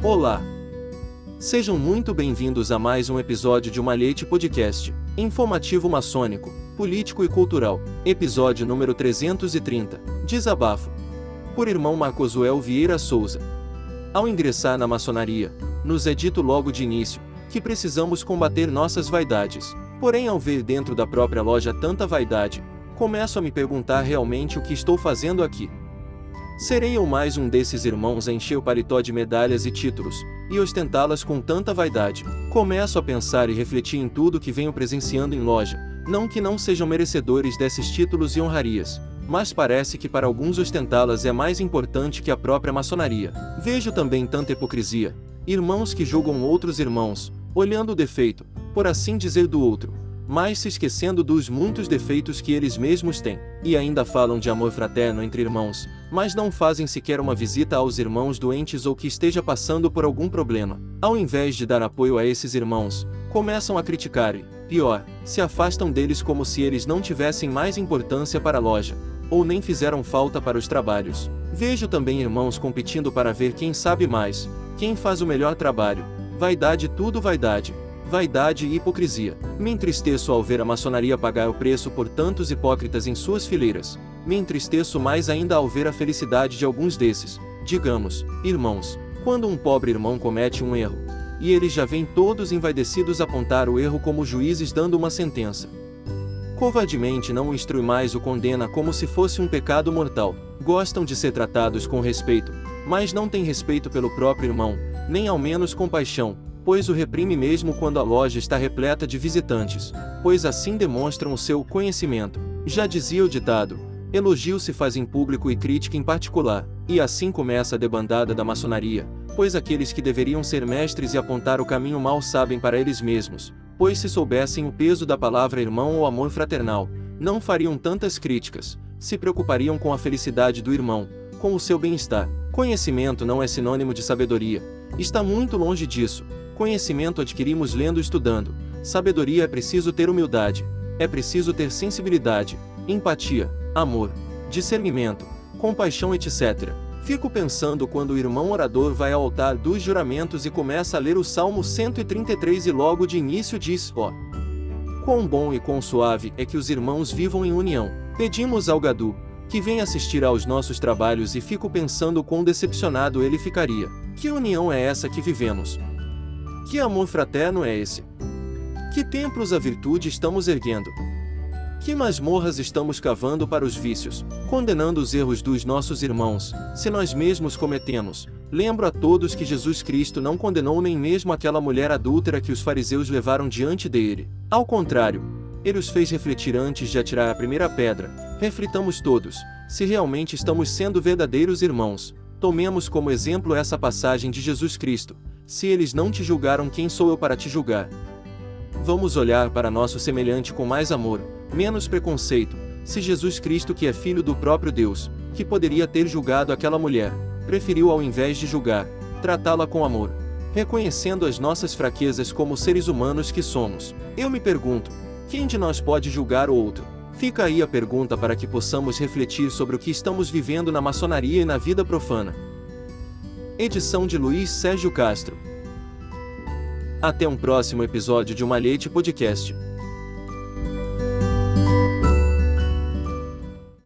Olá! Sejam muito bem-vindos a mais um episódio de Malhete Podcast, informativo maçônico, político e cultural, episódio número 330, Desabafo. Por irmão Marcosuel Vieira Souza. Ao ingressar na maçonaria, nos é dito logo de início que precisamos combater nossas vaidades. Porém, ao ver dentro da própria loja tanta vaidade, começo a me perguntar realmente o que estou fazendo aqui. Serei eu mais um desses irmãos a encher o paletó de medalhas e títulos, e ostentá-las com tanta vaidade. Começo a pensar e refletir em tudo que venho presenciando em loja, não que não sejam merecedores desses títulos e honrarias, mas parece que para alguns ostentá-las é mais importante que a própria maçonaria. Vejo também tanta hipocrisia. Irmãos que julgam outros irmãos, olhando o defeito, por assim dizer, do outro, mas se esquecendo dos muitos defeitos que eles mesmos têm, e ainda falam de amor fraterno entre irmãos, mas não fazem sequer uma visita aos irmãos doentes ou que esteja passando por algum problema. Ao invés de dar apoio a esses irmãos, começam a criticar e, pior, se afastam deles como se eles não tivessem mais importância para a loja, ou nem fizeram falta para os trabalhos. Vejo também irmãos competindo para ver quem sabe mais, quem faz o melhor trabalho. Vaidade, tudo vaidade vaidade e hipocrisia. Me entristeço ao ver a maçonaria pagar o preço por tantos hipócritas em suas fileiras. Me entristeço mais ainda ao ver a felicidade de alguns desses, digamos, irmãos. Quando um pobre irmão comete um erro, e eles já vêm todos envaidecidos apontar o erro como juízes dando uma sentença. Covardemente não o instrui mais o condena como se fosse um pecado mortal. Gostam de ser tratados com respeito, mas não têm respeito pelo próprio irmão, nem ao menos compaixão, pois o reprime mesmo quando a loja está repleta de visitantes, pois assim demonstram o seu conhecimento. Já dizia o ditado: elogio se faz em público e crítica em particular, e assim começa a debandada da maçonaria, pois aqueles que deveriam ser mestres e apontar o caminho mal sabem para eles mesmos, pois se soubessem o peso da palavra irmão ou amor fraternal, não fariam tantas críticas, se preocupariam com a felicidade do irmão, com o seu bem-estar. Conhecimento não é sinônimo de sabedoria, está muito longe disso, Conhecimento adquirimos lendo e estudando. Sabedoria é preciso ter humildade. É preciso ter sensibilidade, empatia, amor, discernimento, compaixão, etc. Fico pensando quando o irmão orador vai ao altar dos juramentos e começa a ler o Salmo 133 e logo de início diz: Ó. Oh, quão bom e quão suave é que os irmãos vivam em união. Pedimos ao Gadu, que vem assistir aos nossos trabalhos e fico pensando quão decepcionado ele ficaria. Que união é essa que vivemos? Que amor fraterno é esse? Que templos a virtude estamos erguendo? Que masmorras estamos cavando para os vícios, condenando os erros dos nossos irmãos, se nós mesmos cometemos? Lembro a todos que Jesus Cristo não condenou nem mesmo aquela mulher adúltera que os fariseus levaram diante dele. Ao contrário, ele os fez refletir antes de atirar a primeira pedra. Reflitamos todos, se realmente estamos sendo verdadeiros irmãos. Tomemos como exemplo essa passagem de Jesus Cristo, se eles não te julgaram, quem sou eu para te julgar? Vamos olhar para nosso semelhante com mais amor, menos preconceito. Se Jesus Cristo, que é filho do próprio Deus, que poderia ter julgado aquela mulher, preferiu ao invés de julgar, tratá-la com amor, reconhecendo as nossas fraquezas como seres humanos que somos. Eu me pergunto: quem de nós pode julgar o outro? Fica aí a pergunta para que possamos refletir sobre o que estamos vivendo na maçonaria e na vida profana. Edição de Luiz Sérgio Castro. Até um próximo episódio de Malhete Podcast.